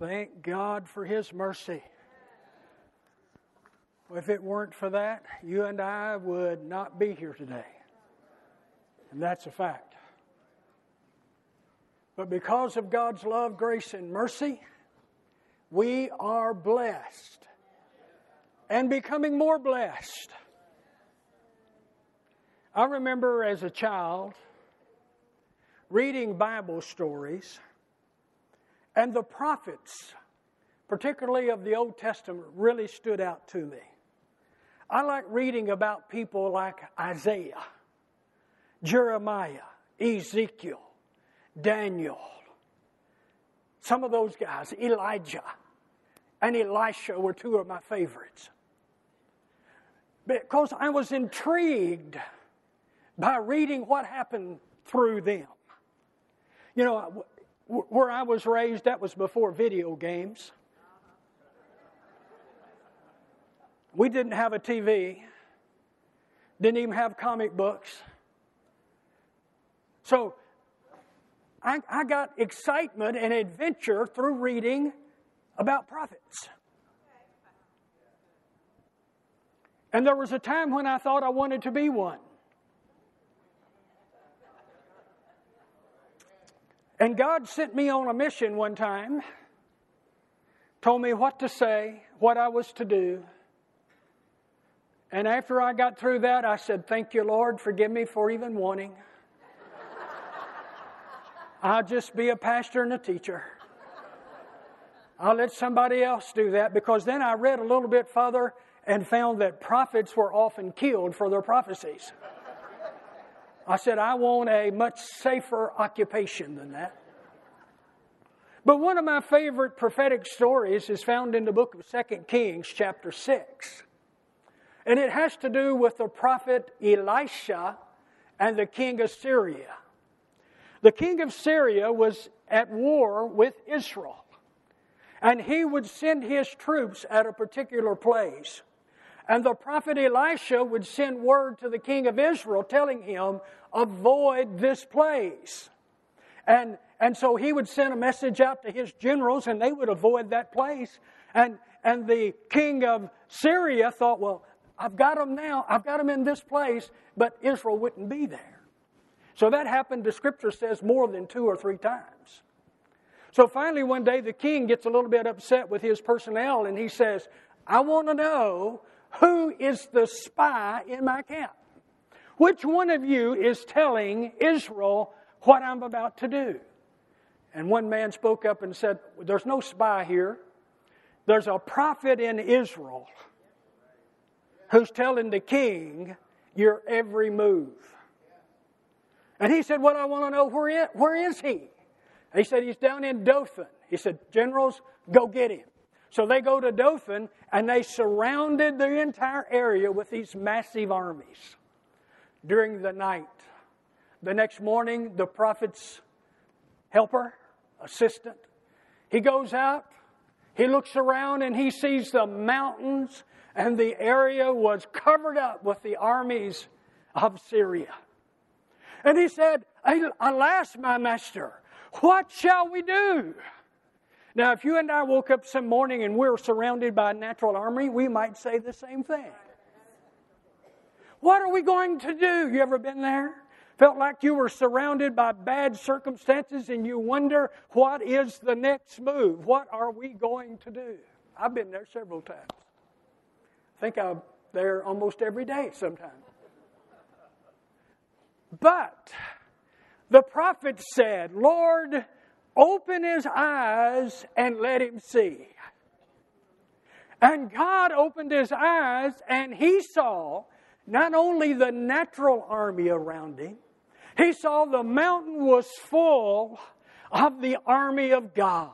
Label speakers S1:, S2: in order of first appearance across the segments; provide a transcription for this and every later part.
S1: Thank God for His mercy. If it weren't for that, you and I would not be here today. And that's a fact. But because of God's love, grace, and mercy, we are blessed and becoming more blessed. I remember as a child reading Bible stories, and the prophets, particularly of the Old Testament, really stood out to me. I like reading about people like Isaiah, Jeremiah, Ezekiel, Daniel, some of those guys, Elijah and Elisha were two of my favorites. Because I was intrigued by reading what happened through them. You know, where I was raised, that was before video games. We didn't have a TV, didn't even have comic books. So I, I got excitement and adventure through reading about prophets. And there was a time when I thought I wanted to be one. And God sent me on a mission one time, told me what to say, what I was to do. And after I got through that, I said, Thank you, Lord. Forgive me for even wanting. I'll just be a pastor and a teacher. I'll let somebody else do that because then I read a little bit further and found that prophets were often killed for their prophecies. I said, I want a much safer occupation than that. But one of my favorite prophetic stories is found in the book of 2 Kings, chapter 6. And it has to do with the prophet Elisha and the king of Syria. The king of Syria was at war with Israel, and he would send his troops at a particular place. And the prophet Elisha would send word to the king of Israel telling him, avoid this place. And, and so he would send a message out to his generals and they would avoid that place. And, and the king of Syria thought, well, I've got them now. I've got them in this place, but Israel wouldn't be there. So that happened, the scripture says, more than two or three times. So finally, one day, the king gets a little bit upset with his personnel and he says, I want to know who is the spy in my camp. Which one of you is telling Israel what I'm about to do? And one man spoke up and said, There's no spy here. There's a prophet in Israel who's telling the king your every move. And he said, Well, I want to know where where is he? He said, He's down in Dothan. He said, Generals, go get him. So they go to Dothan and they surrounded the entire area with these massive armies during the night. The next morning, the prophet's helper, assistant, he goes out, he looks around and he sees the mountains and the area was covered up with the armies of Syria. And he said, Alas, my master, what shall we do? Now, if you and I woke up some morning and we're surrounded by a natural army, we might say the same thing. What are we going to do? You ever been there? Felt like you were surrounded by bad circumstances and you wonder, what is the next move? What are we going to do? I've been there several times. I think I'm there almost every day sometimes. But the prophet said, Lord, open his eyes and let him see. And God opened his eyes and he saw not only the natural army around him, he saw the mountain was full of the army of God.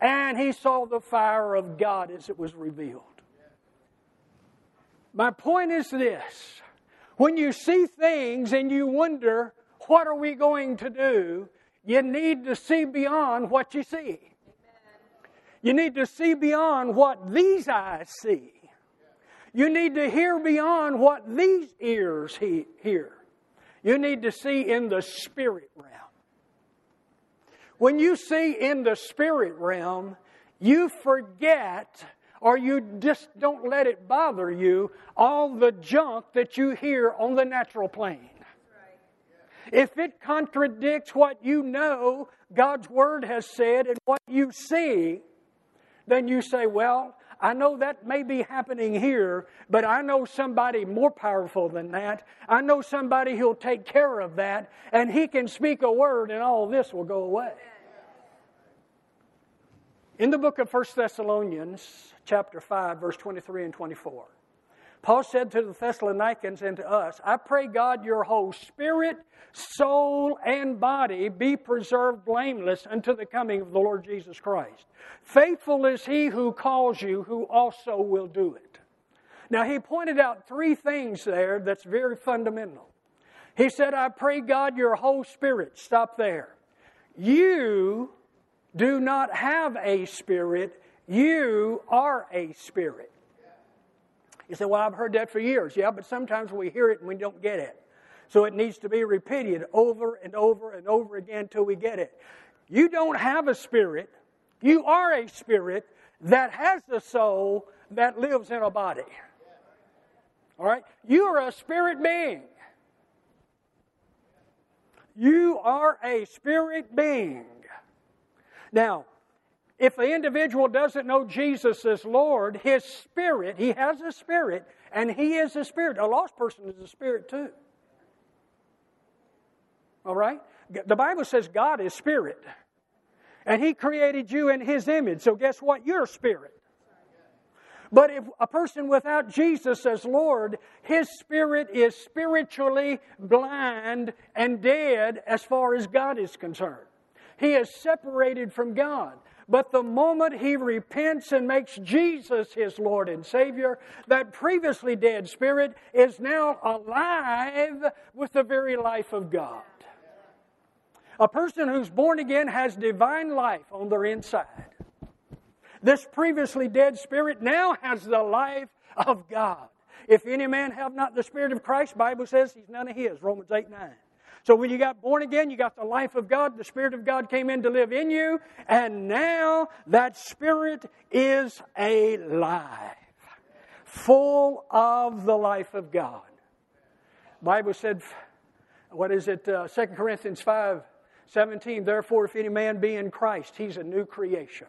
S1: And he saw the fire of God as it was revealed. My point is this when you see things and you wonder, what are we going to do? You need to see beyond what you see. You need to see beyond what these eyes see. You need to hear beyond what these ears hear. You need to see in the spirit realm. When you see in the spirit realm, you forget or you just don't let it bother you all the junk that you hear on the natural plane. If it contradicts what you know God's Word has said and what you see, then you say, Well, I know that may be happening here, but I know somebody more powerful than that. I know somebody who'll take care of that, and he can speak a word, and all this will go away. In the book of 1 Thessalonians, chapter 5, verse 23 and 24, Paul said to the Thessalonians and to us, I pray God your whole spirit, soul, and body be preserved blameless unto the coming of the Lord Jesus Christ. Faithful is he who calls you, who also will do it. Now, he pointed out three things there that's very fundamental. He said, I pray God your whole spirit. Stop there. You do not have a spirit, you are a spirit. You say, Well, I've heard that for years. Yeah, but sometimes we hear it and we don't get it. So it needs to be repeated over and over and over again until we get it. You don't have a spirit, you are a spirit that has a soul that lives in a body. All right? You are a spirit being. You are a spirit being. Now, if the individual doesn't know Jesus as Lord, his spirit, he has a spirit, and he is a spirit. A lost person is a spirit too. All right? The Bible says God is spirit. And he created you in his image. So guess what? You're spirit. But if a person without Jesus as Lord, his spirit is spiritually blind and dead as far as God is concerned. He is separated from God. But the moment he repents and makes Jesus his Lord and Savior, that previously dead spirit is now alive with the very life of God. A person who's born again has divine life on their inside. This previously dead spirit now has the life of God. If any man have not the Spirit of Christ, Bible says he's none of his. Romans 8 9. So when you got born again, you got the life of God, the Spirit of God came in to live in you, and now that Spirit is alive, full of the life of God. Bible said, what is it, uh, 2 Corinthians 5 17, therefore, if any man be in Christ, he's a new creation.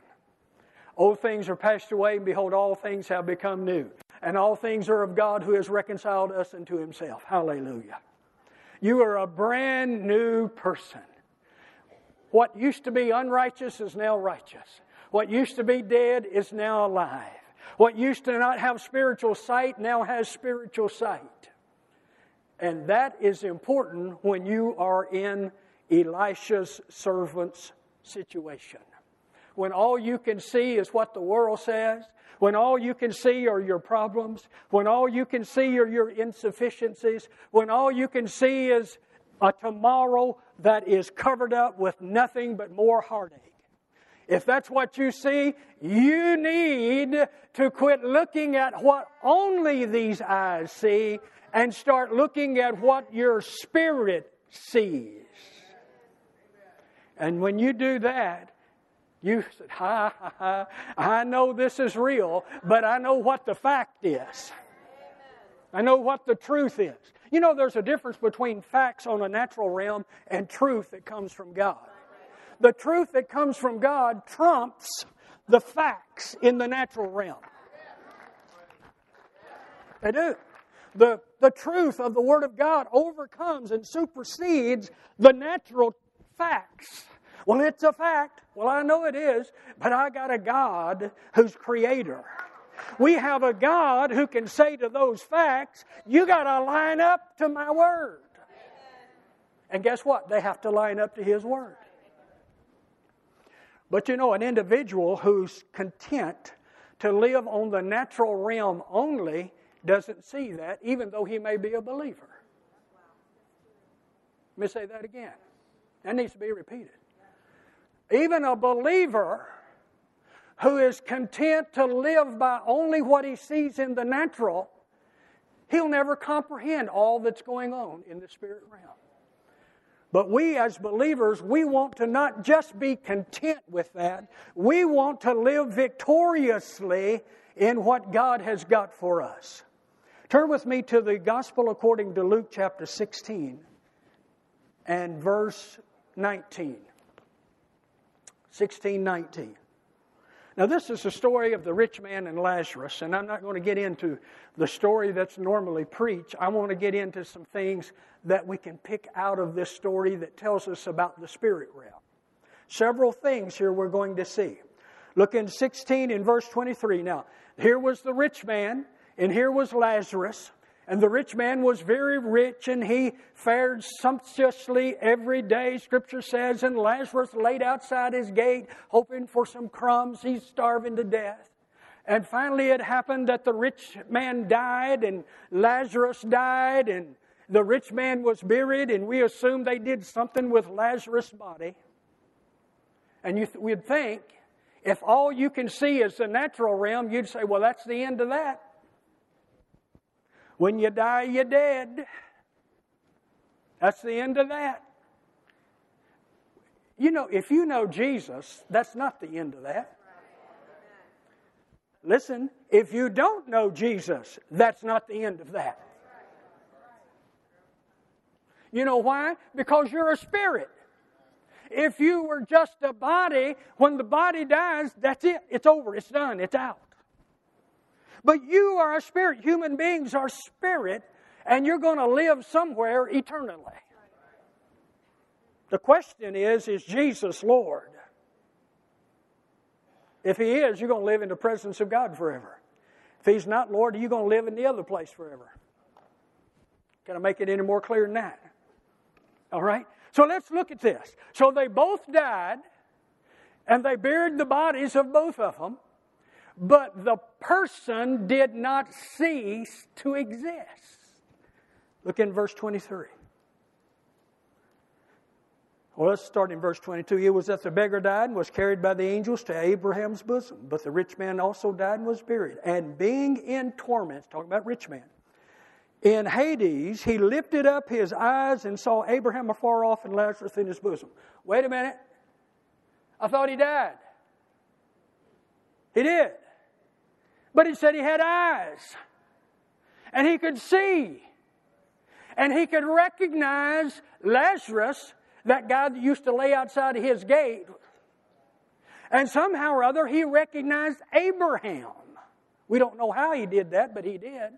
S1: Old things are passed away, and behold, all things have become new. And all things are of God who has reconciled us unto himself. Hallelujah. You are a brand new person. What used to be unrighteous is now righteous. What used to be dead is now alive. What used to not have spiritual sight now has spiritual sight. And that is important when you are in Elisha's servant's situation. When all you can see is what the world says, when all you can see are your problems, when all you can see are your insufficiencies, when all you can see is a tomorrow that is covered up with nothing but more heartache. If that's what you see, you need to quit looking at what only these eyes see and start looking at what your spirit sees. And when you do that, you said, ha, ha, ha, I know this is real, but I know what the fact is. I know what the truth is. You know, there's a difference between facts on a natural realm and truth that comes from God. The truth that comes from God trumps the facts in the natural realm. They do. The, the truth of the Word of God overcomes and supersedes the natural facts. Well, it's a fact. Well, I know it is, but I got a God who's creator. We have a God who can say to those facts, you got to line up to my word. And guess what? They have to line up to his word. But you know, an individual who's content to live on the natural realm only doesn't see that, even though he may be a believer. Let me say that again. That needs to be repeated. Even a believer who is content to live by only what he sees in the natural, he'll never comprehend all that's going on in the spirit realm. But we as believers, we want to not just be content with that. We want to live victoriously in what God has got for us. Turn with me to the Gospel according to Luke chapter 16 and verse 19. 16, 19. Now, this is the story of the rich man and Lazarus, and I'm not going to get into the story that's normally preached. I want to get into some things that we can pick out of this story that tells us about the spirit realm. Several things here we're going to see. Look in 16 in verse 23. Now, here was the rich man, and here was Lazarus. And the rich man was very rich and he fared sumptuously every day, scripture says. And Lazarus laid outside his gate, hoping for some crumbs. He's starving to death. And finally, it happened that the rich man died and Lazarus died and the rich man was buried. And we assume they did something with Lazarus' body. And you th- we'd think if all you can see is the natural realm, you'd say, well, that's the end of that. When you die, you're dead. That's the end of that. You know, if you know Jesus, that's not the end of that. Listen, if you don't know Jesus, that's not the end of that. You know why? Because you're a spirit. If you were just a body, when the body dies, that's it. It's over. It's done. It's out. But you are a spirit. Human beings are spirit, and you're going to live somewhere eternally. The question is is Jesus Lord? If He is, you're going to live in the presence of God forever. If He's not Lord, you're going to live in the other place forever. Can I make it any more clear than that? All right? So let's look at this. So they both died, and they buried the bodies of both of them but the person did not cease to exist. Look in verse 23. Well, let's start in verse 22. It was that the beggar died and was carried by the angels to Abraham's bosom. But the rich man also died and was buried. And being in torments, talking about rich man, in Hades, he lifted up his eyes and saw Abraham afar off and Lazarus in his bosom. Wait a minute. I thought he died. He did. But he said he had eyes. And he could see. And he could recognize Lazarus, that guy that used to lay outside of his gate. And somehow or other, he recognized Abraham. We don't know how he did that, but he did.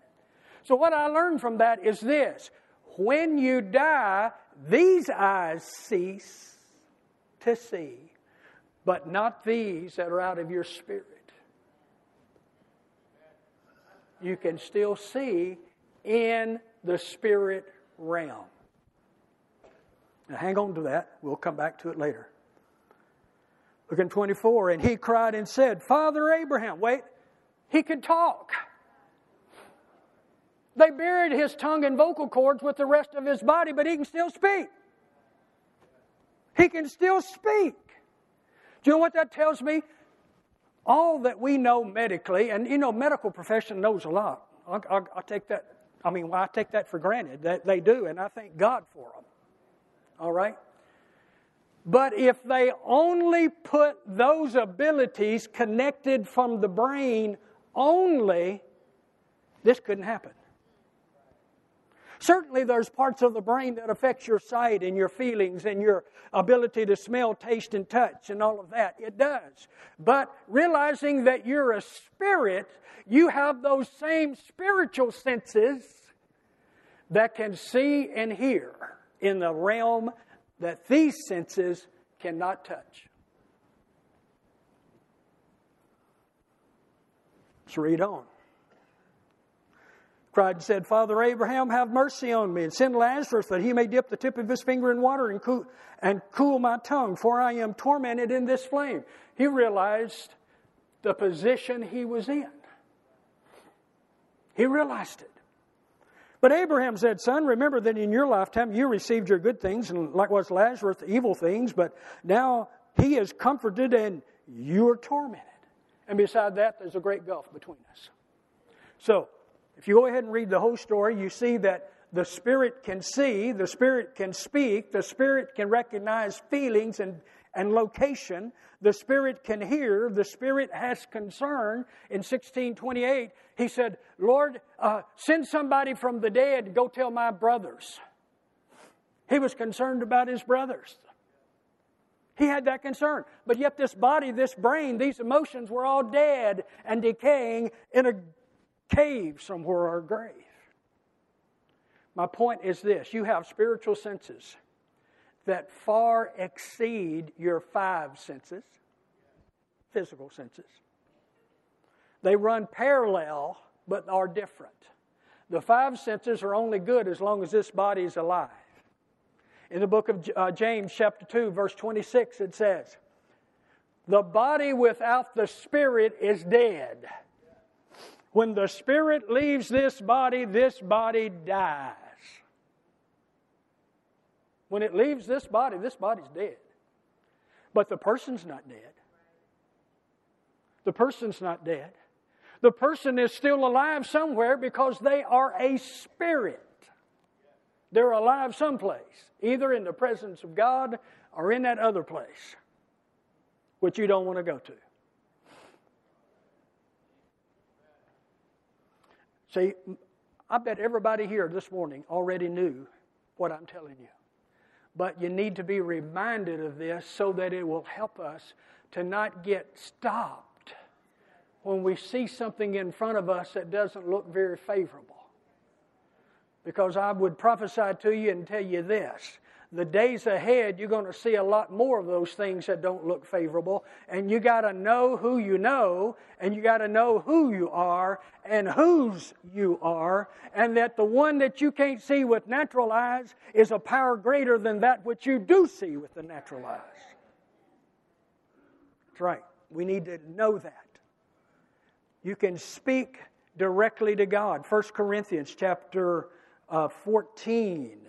S1: So, what I learned from that is this when you die, these eyes cease to see, but not these that are out of your spirit. You can still see in the spirit realm. Now, hang on to that. We'll come back to it later. Look in 24. And he cried and said, Father Abraham. Wait, he could talk. They buried his tongue and vocal cords with the rest of his body, but he can still speak. He can still speak. Do you know what that tells me? All that we know medically, and you know, medical profession knows a lot. I, I, I take that. I mean, well, I take that for granted that they do, and I thank God for them. All right. But if they only put those abilities connected from the brain only, this couldn't happen. Certainly, there's parts of the brain that affects your sight and your feelings and your ability to smell, taste, and touch and all of that. It does. But realizing that you're a spirit, you have those same spiritual senses that can see and hear in the realm that these senses cannot touch. Let's read on cried and said, Father Abraham, have mercy on me, and send Lazarus that he may dip the tip of his finger in water and cool, and cool my tongue, for I am tormented in this flame. He realized the position he was in. He realized it. But Abraham said, Son, remember that in your lifetime you received your good things, and likewise Lazarus the evil things, but now he is comforted and you are tormented. And beside that, there's a great gulf between us. So, if you go ahead and read the whole story, you see that The Spirit can see, the Spirit can speak, the Spirit can recognize feelings and, and location, the Spirit can hear, the Spirit has concern. In 1628, he said, Lord, uh, send somebody from the dead go tell my brothers. He was concerned about his brothers. He had that concern. But yet, this body, this brain, these emotions were all dead and decaying in a cave somewhere or grave. My point is this you have spiritual senses that far exceed your five senses, physical senses. They run parallel but are different. The five senses are only good as long as this body is alive. In the book of uh, James, chapter 2, verse 26, it says, The body without the spirit is dead. When the spirit leaves this body, this body dies. When it leaves this body, this body's dead. But the person's not dead. The person's not dead. The person is still alive somewhere because they are a spirit. They're alive someplace, either in the presence of God or in that other place, which you don't want to go to. See, I bet everybody here this morning already knew what I'm telling you. But you need to be reminded of this so that it will help us to not get stopped when we see something in front of us that doesn't look very favorable. Because I would prophesy to you and tell you this the days ahead, you're going to see a lot more of those things that don't look favorable. And you got to know who you know, and you got to know who you are and whose you are, and that the one that you can't see with natural eyes is a power greater than that which you do see with the natural eyes. That's right. We need to know that. You can speak directly to God. 1 Corinthians chapter uh, 14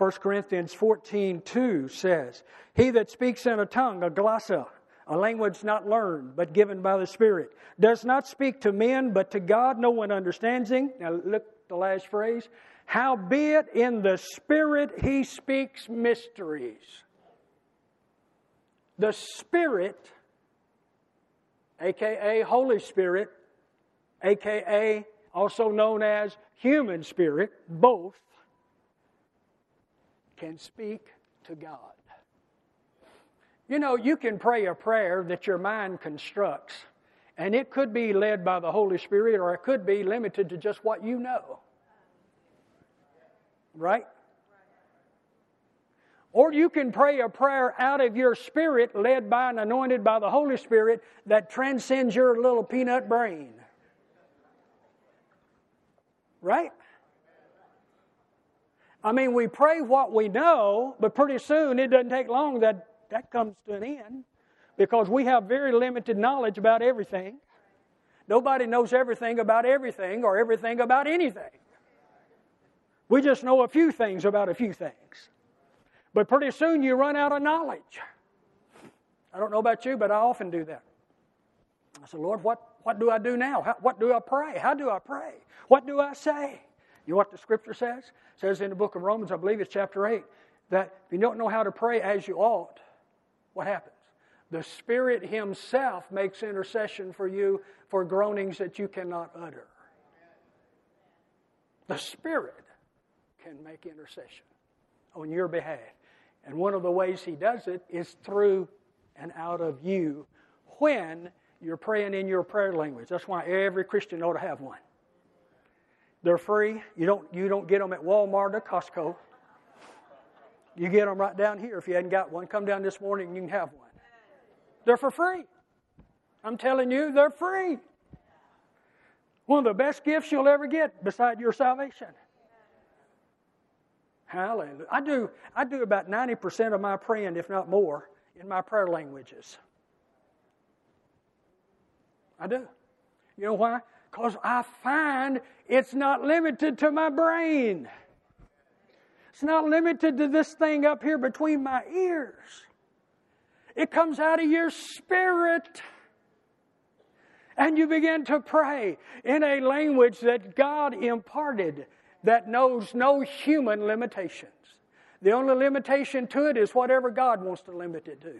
S1: 1 Corinthians 14, 2 says, He that speaks in a tongue, a glossa, a language not learned, but given by the Spirit, does not speak to men, but to God, no one understands him. Now look the last phrase. Howbeit in the Spirit he speaks mysteries. The Spirit, aka Holy Spirit, aka also known as human spirit, both can speak to God. You know, you can pray a prayer that your mind constructs, and it could be led by the Holy Spirit or it could be limited to just what you know. Right? Or you can pray a prayer out of your spirit, led by and anointed by the Holy Spirit, that transcends your little peanut brain. Right? I mean, we pray what we know, but pretty soon it doesn't take long that that comes to an end because we have very limited knowledge about everything. Nobody knows everything about everything or everything about anything. We just know a few things about a few things. But pretty soon you run out of knowledge. I don't know about you, but I often do that. I said, Lord, what, what do I do now? How, what do I pray? How do I pray? What do I say? You know what the scripture says? It says in the book of Romans, I believe it's chapter 8, that if you don't know how to pray as you ought, what happens? The Spirit Himself makes intercession for you for groanings that you cannot utter. The Spirit can make intercession on your behalf. And one of the ways He does it is through and out of you when you're praying in your prayer language. That's why every Christian ought to have one. They're free. You don't, you don't get them at Walmart or Costco. You get them right down here. If you hadn't got one, come down this morning and you can have one. They're for free. I'm telling you, they're free. One of the best gifts you'll ever get beside your salvation. Hallelujah. I do, I do about 90% of my praying, if not more, in my prayer languages. I do. You know why? Because I find it's not limited to my brain. It's not limited to this thing up here between my ears. It comes out of your spirit. And you begin to pray in a language that God imparted that knows no human limitations. The only limitation to it is whatever God wants to limit it to.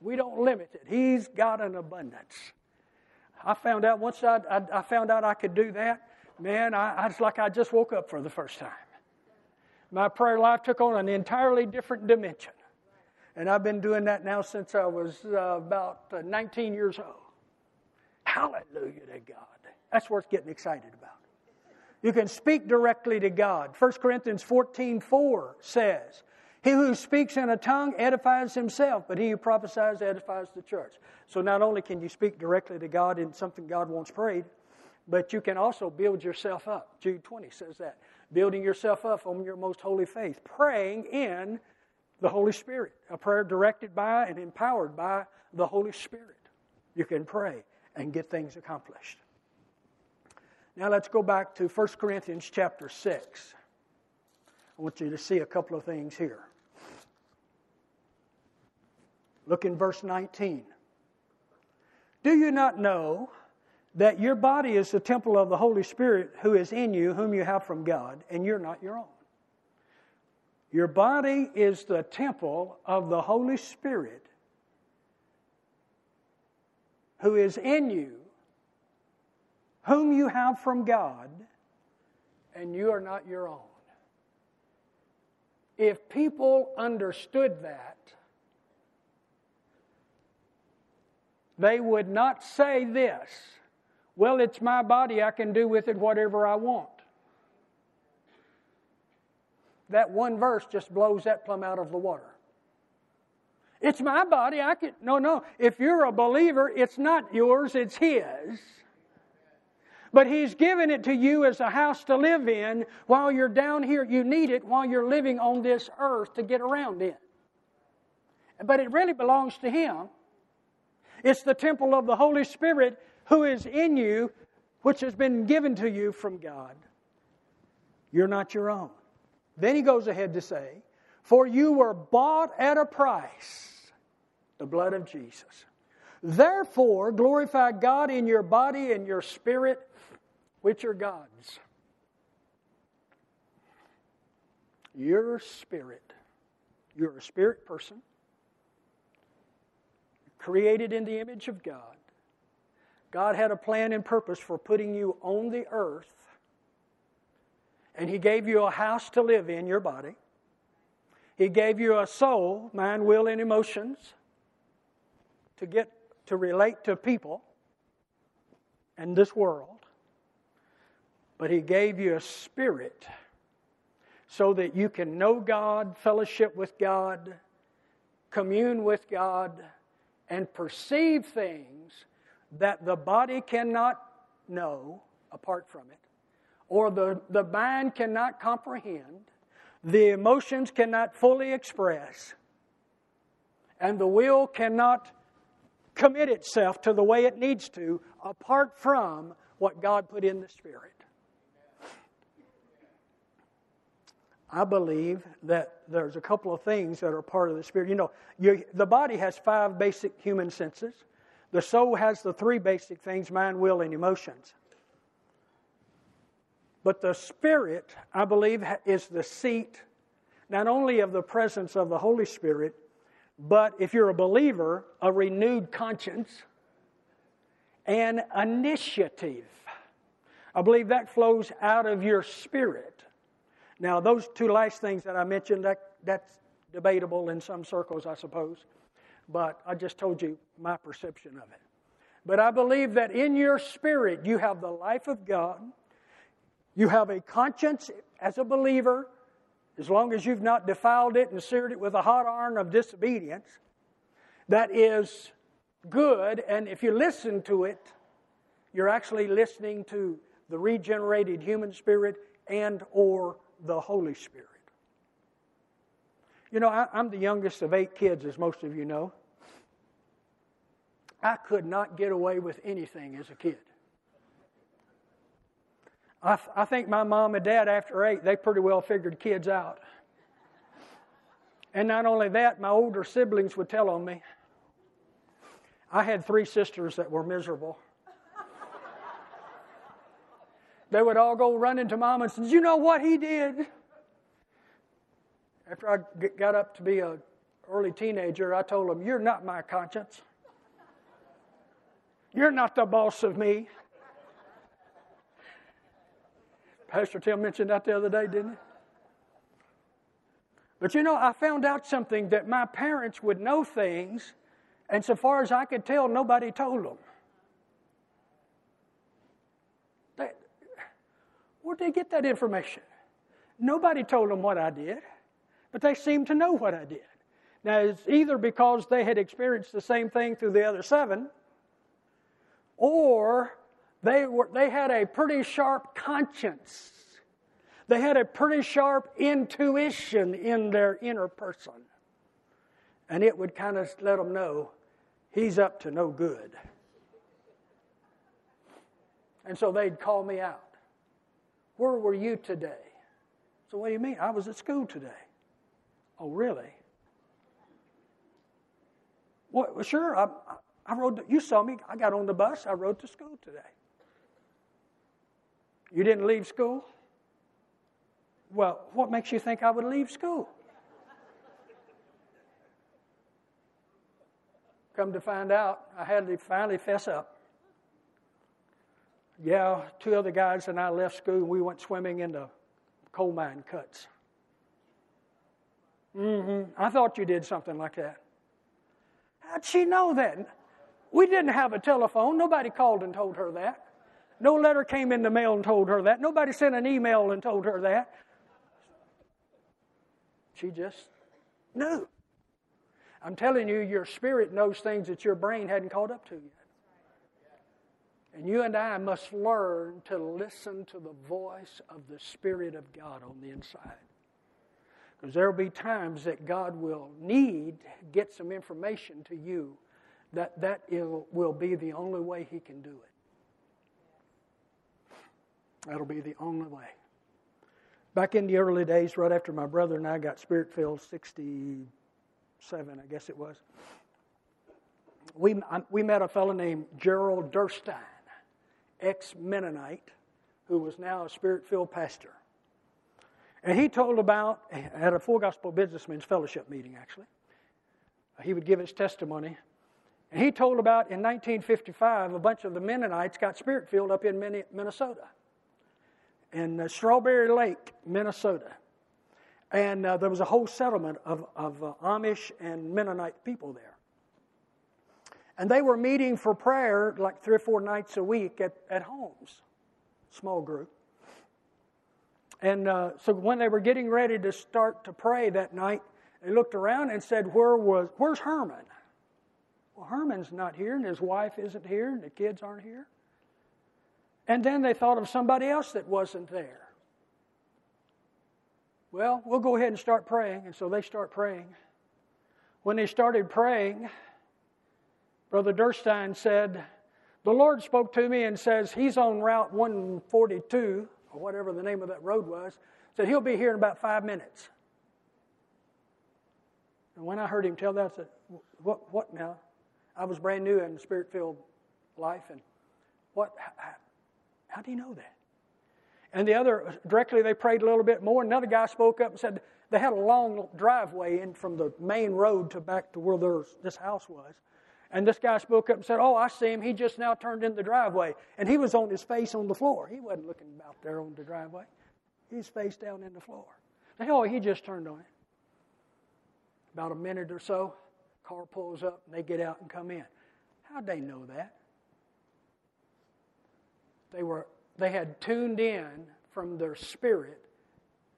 S1: We don't limit it. He's got an abundance. I found out once I, I, I found out I could do that, man, I, I was like I just woke up for the first time. My prayer life took on an entirely different dimension. And I've been doing that now since I was uh, about uh, 19 years old. Hallelujah to God. That's worth getting excited about. You can speak directly to God. 1 Corinthians 14 4 says, He who speaks in a tongue edifies himself, but he who prophesies edifies the church. So not only can you speak directly to God in something God wants prayed, but you can also build yourself up. Jude 20 says that. Building yourself up on your most holy faith, praying in the Holy Spirit, a prayer directed by and empowered by the Holy Spirit. You can pray and get things accomplished. Now let's go back to 1 Corinthians chapter 6. I want you to see a couple of things here. Look in verse 19. Do you not know that your body is the temple of the Holy Spirit who is in you, whom you have from God, and you're not your own? Your body is the temple of the Holy Spirit who is in you, whom you have from God, and you are not your own. If people understood that, they would not say this well, it's my body, I can do with it whatever I want. That one verse just blows that plumb out of the water. It's my body, I can. No, no. If you're a believer, it's not yours, it's His. But He's given it to you as a house to live in while you're down here. You need it while you're living on this earth to get around in. But it really belongs to Him. It's the temple of the Holy Spirit who is in you, which has been given to you from God. You're not your own. Then he goes ahead to say, For you were bought at a price, the blood of Jesus. Therefore, glorify God in your body and your spirit, which are God's. Your spirit. You're a spirit person, created in the image of God. God had a plan and purpose for putting you on the earth, and He gave you a house to live in, your body. He gave you a soul, mind, will, and emotions to get to relate to people and this world. But He gave you a spirit so that you can know God, fellowship with God, commune with God, and perceive things that the body cannot know apart from it, or the, the mind cannot comprehend, the emotions cannot fully express, and the will cannot commit itself to the way it needs to apart from what God put in the Spirit. I believe that there's a couple of things that are part of the Spirit. You know, you, the body has five basic human senses. The soul has the three basic things mind, will, and emotions. But the Spirit, I believe, is the seat not only of the presence of the Holy Spirit, but if you're a believer, a renewed conscience and initiative. I believe that flows out of your spirit. Now, those two last things that I mentioned, that, that's debatable in some circles, I suppose. But I just told you my perception of it. But I believe that in your spirit, you have the life of God. You have a conscience as a believer as long as you've not defiled it and seared it with a hot iron of disobedience, that is good. And if you listen to it, you're actually listening to the regenerated human spirit and or the Holy Spirit. You know, I, am the youngest of eight kids, as most of you know. I could not get away with anything as a kid. I, I think my mom and dad, after eight, they pretty well figured kids out. And not only that, my older siblings would tell on me. I had three sisters that were miserable. They would all go running to mom and say, You know what he did? After I got up to be a early teenager, I told them, You're not my conscience. You're not the boss of me. Pastor Tim mentioned that the other day, didn't he? But you know, I found out something that my parents would know things, and so far as I could tell, nobody told them. They, where'd they get that information? Nobody told them what I did, but they seemed to know what I did. Now, it's either because they had experienced the same thing through the other seven, or they, were, they had a pretty sharp conscience. They had a pretty sharp intuition in their inner person. And it would kind of let them know he's up to no good. And so they'd call me out. Where were you today? So, what do you mean? I was at school today. Oh, really? Well, sure. I, I rode. To, you saw me. I got on the bus. I rode to school today. You didn't leave school? Well, what makes you think I would leave school? Come to find out, I had to finally fess up. Yeah, two other guys and I left school and we went swimming in the coal mine cuts. Mm-hmm. I thought you did something like that. How'd she know that? We didn't have a telephone. Nobody called and told her that. No letter came in the mail and told her that. Nobody sent an email and told her that. She just knew. I'm telling you, your spirit knows things that your brain hadn't caught up to yet. And you and I must learn to listen to the voice of the Spirit of God on the inside. Because there will be times that God will need to get some information to you that that will be the only way He can do it. That'll be the only way. Back in the early days, right after my brother and I got spirit filled, 67, I guess it was, we, we met a fellow named Gerald Derstine, ex Mennonite, who was now a spirit filled pastor. And he told about, at a Full Gospel Businessmen's Fellowship meeting, actually, he would give his testimony. And he told about in 1955, a bunch of the Mennonites got spirit filled up in Minnesota in uh, Strawberry Lake, Minnesota. And uh, there was a whole settlement of, of uh, Amish and Mennonite people there. And they were meeting for prayer like three or four nights a week at, at homes, small group. And uh, so when they were getting ready to start to pray that night, they looked around and said, Where was, Where's Herman? Well, Herman's not here, and his wife isn't here, and the kids aren't here. And then they thought of somebody else that wasn't there. Well, we'll go ahead and start praying. And so they start praying. When they started praying, Brother Derstine said, The Lord spoke to me and says, He's on Route 142, or whatever the name of that road was, said, He'll be here in about five minutes. And when I heard him tell that, I said, What, what now? I was brand new in spirit filled life, and what, how do you know that? And the other, directly they prayed a little bit more. Another guy spoke up and said they had a long driveway in from the main road to back to where this house was. And this guy spoke up and said, Oh, I see him. He just now turned in the driveway. And he was on his face on the floor. He wasn't looking out there on the driveway. He's face down in the floor. Oh, he just turned on it. About a minute or so, car pulls up and they get out and come in. How'd they know that? They were they had tuned in from their spirit,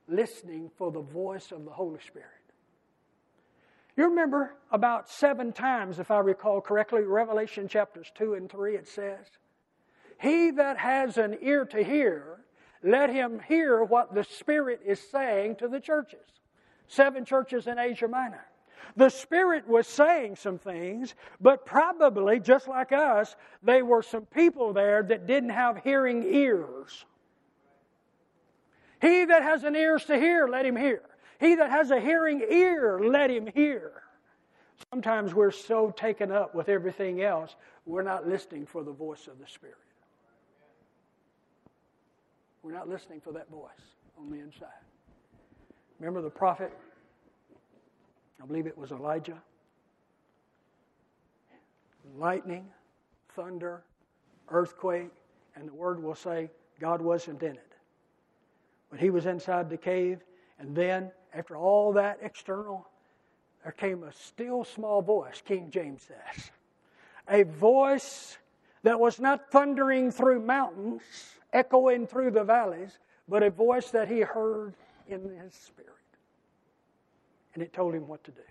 S1: listening for the voice of the Holy Spirit. You remember about seven times, if I recall correctly, Revelation chapters 2 and 3, it says, He that has an ear to hear, let him hear what the Spirit is saying to the churches. Seven churches in Asia Minor. The Spirit was saying some things, but probably, just like us, there were some people there that didn't have hearing ears. He that has an ears to hear, let him hear. He that has a hearing ear, let him hear. Sometimes we're so taken up with everything else, we're not listening for the voice of the Spirit. We're not listening for that voice on the inside. Remember the prophet? I believe it was Elijah. Lightning, thunder, earthquake, and the word will say God wasn't in it. But he was inside the cave, and then, after all that external, there came a still small voice, King James says. A voice that was not thundering through mountains, echoing through the valleys, but a voice that he heard in his spirit. And it told him what to do.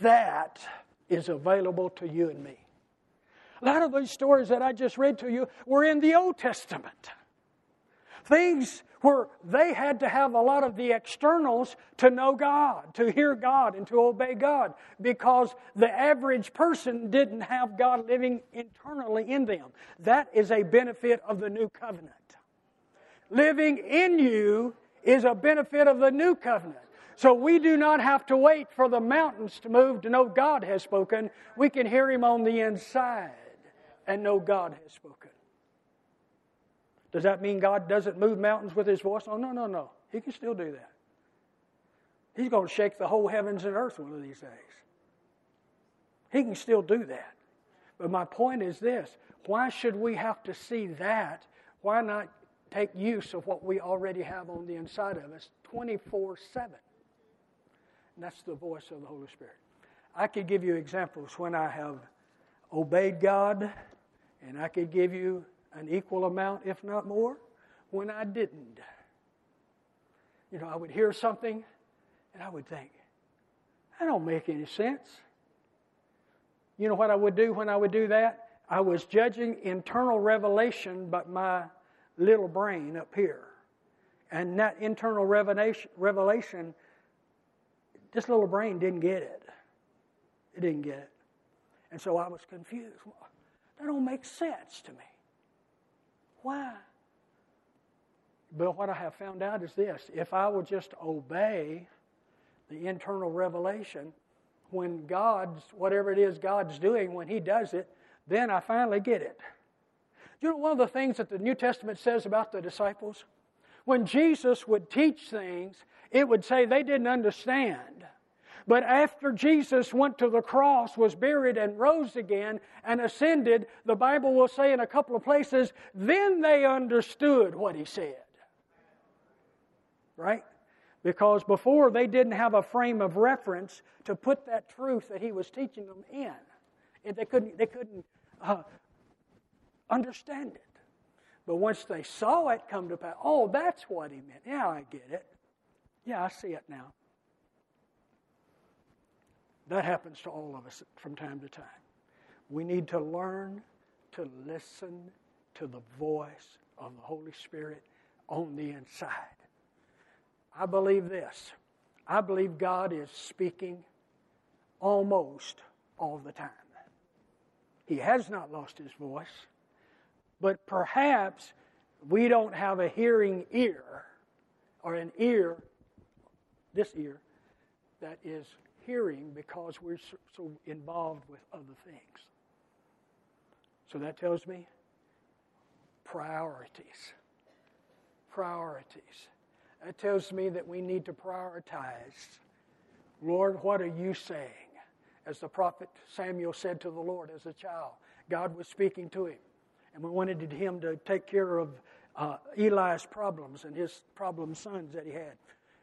S1: That is available to you and me. A lot of these stories that I just read to you were in the Old Testament. Things where they had to have a lot of the externals to know God, to hear God, and to obey God, because the average person didn't have God living internally in them. That is a benefit of the new covenant. Living in you is a benefit of the new covenant. So we do not have to wait for the mountains to move to know God has spoken. We can hear Him on the inside and know God has spoken. Does that mean God doesn't move mountains with his voice? Oh, no, no, no. He can still do that. He's going to shake the whole heavens and earth one of these days. He can still do that. But my point is this why should we have to see that? Why not take use of what we already have on the inside of us 24 7? And that's the voice of the Holy Spirit. I could give you examples when I have obeyed God, and I could give you an equal amount, if not more, when I didn't. You know, I would hear something and I would think, that don't make any sense. You know what I would do when I would do that? I was judging internal revelation by my little brain up here. And that internal revelation, revelation, this little brain didn't get it. It didn't get it. And so I was confused. That don't make sense to me. Why? But what I have found out is this if I will just obey the internal revelation, when God's, whatever it is God's doing, when He does it, then I finally get it. You know, one of the things that the New Testament says about the disciples? When Jesus would teach things, it would say they didn't understand. But after Jesus went to the cross, was buried, and rose again and ascended, the Bible will say in a couple of places, then they understood what he said. Right? Because before they didn't have a frame of reference to put that truth that he was teaching them in. They couldn't, they couldn't uh, understand it. But once they saw it come to pass, oh, that's what he meant. Yeah, I get it. Yeah, I see it now. That happens to all of us from time to time. We need to learn to listen to the voice of the Holy Spirit on the inside. I believe this. I believe God is speaking almost all the time. He has not lost his voice, but perhaps we don't have a hearing ear or an ear, this ear, that is hearing because we're so involved with other things. So that tells me priorities. Priorities. That tells me that we need to prioritize. Lord, what are you saying? As the prophet Samuel said to the Lord as a child, God was speaking to him. And we wanted him to take care of uh, Eli's problems and his problem sons that he had.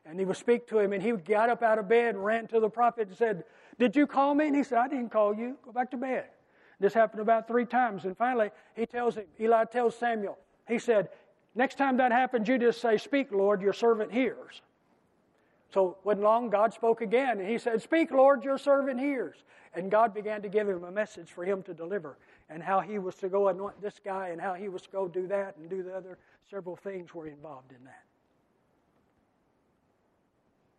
S1: And he would speak to him, and he would get up out of bed and ran to the prophet and said, Did you call me? And he said, I didn't call you. Go back to bed. This happened about three times. And finally, he tells him, Eli tells Samuel, he said, Next time that happens, you just say, Speak, Lord, your servant hears. So, when long, God spoke again, and he said, Speak, Lord, your servant hears. And God began to give him a message for him to deliver, and how he was to go anoint this guy, and how he was to go do that and do the other. Several things were involved in that.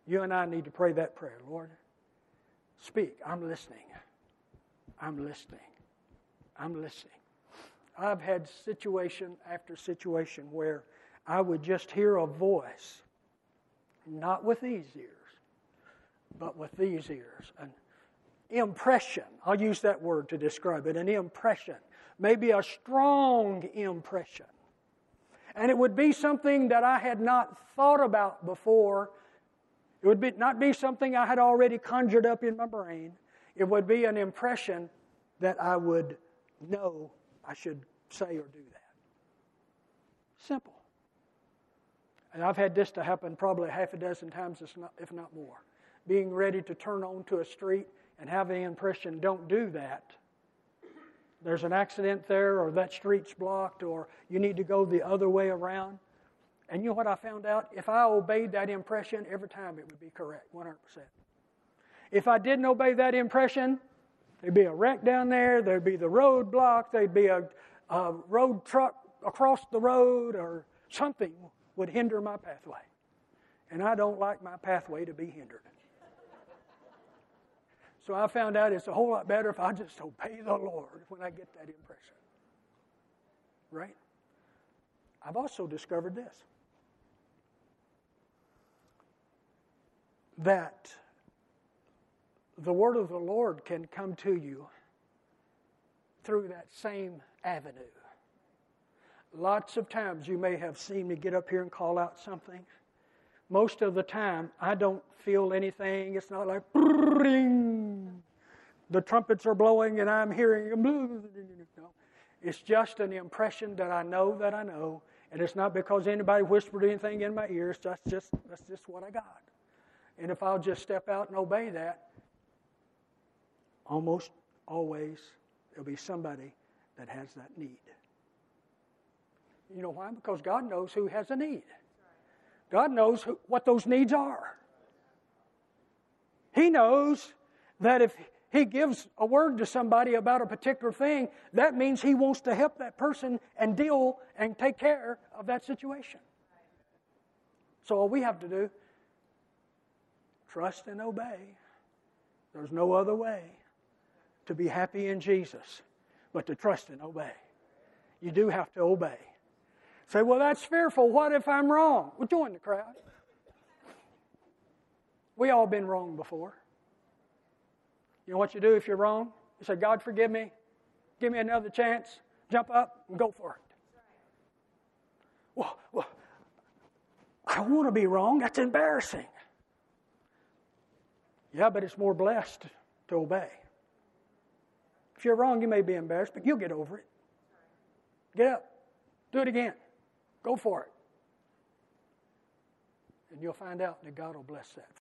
S1: You and I need to pray that prayer. Lord, speak. I'm listening. I'm listening. I'm listening. I've had situation after situation where I would just hear a voice, not with these ears, but with these ears. An impression. I'll use that word to describe it an impression. Maybe a strong impression. And it would be something that I had not thought about before. It would be, not be something I had already conjured up in my brain. It would be an impression that I would know I should say or do that. Simple. And I've had this to happen probably half a dozen times, if not more. Being ready to turn onto a street and have the impression, don't do that. There's an accident there, or that street's blocked, or you need to go the other way around. And you know what I found out? If I obeyed that impression, every time it would be correct, 100%. If I didn't obey that impression, there'd be a wreck down there, there'd be the road blocked, there'd be a, a road truck across the road, or something would hinder my pathway. And I don't like my pathway to be hindered. So I found out it's a whole lot better if I just obey the Lord when I get that impression. Right? I've also discovered this that the word of the Lord can come to you through that same avenue. Lots of times you may have seen me get up here and call out something. Most of the time, I don't feel anything. It's not like ring. The trumpets are blowing and I'm hearing them. It's just an impression that I know that I know, and it's not because anybody whispered anything in my ears. That's just that's just what I got. And if I'll just step out and obey that, almost always there'll be somebody that has that need. You know why? Because God knows who has a need. God knows who, what those needs are. He knows that if He gives a word to somebody about a particular thing, that means He wants to help that person and deal and take care of that situation. So all we have to do, trust and obey. There's no other way to be happy in Jesus but to trust and obey. You do have to obey. Say, well, that's fearful. What if I'm wrong? Well, join the crowd. We all been wrong before. You know what you do if you're wrong? You say, God, forgive me. Give me another chance. Jump up and go for it. Well, well I don't want to be wrong. That's embarrassing. Yeah, but it's more blessed to obey. If you're wrong, you may be embarrassed, but you'll get over it. Get up. Do it again. Go for it. And you'll find out that God will bless that.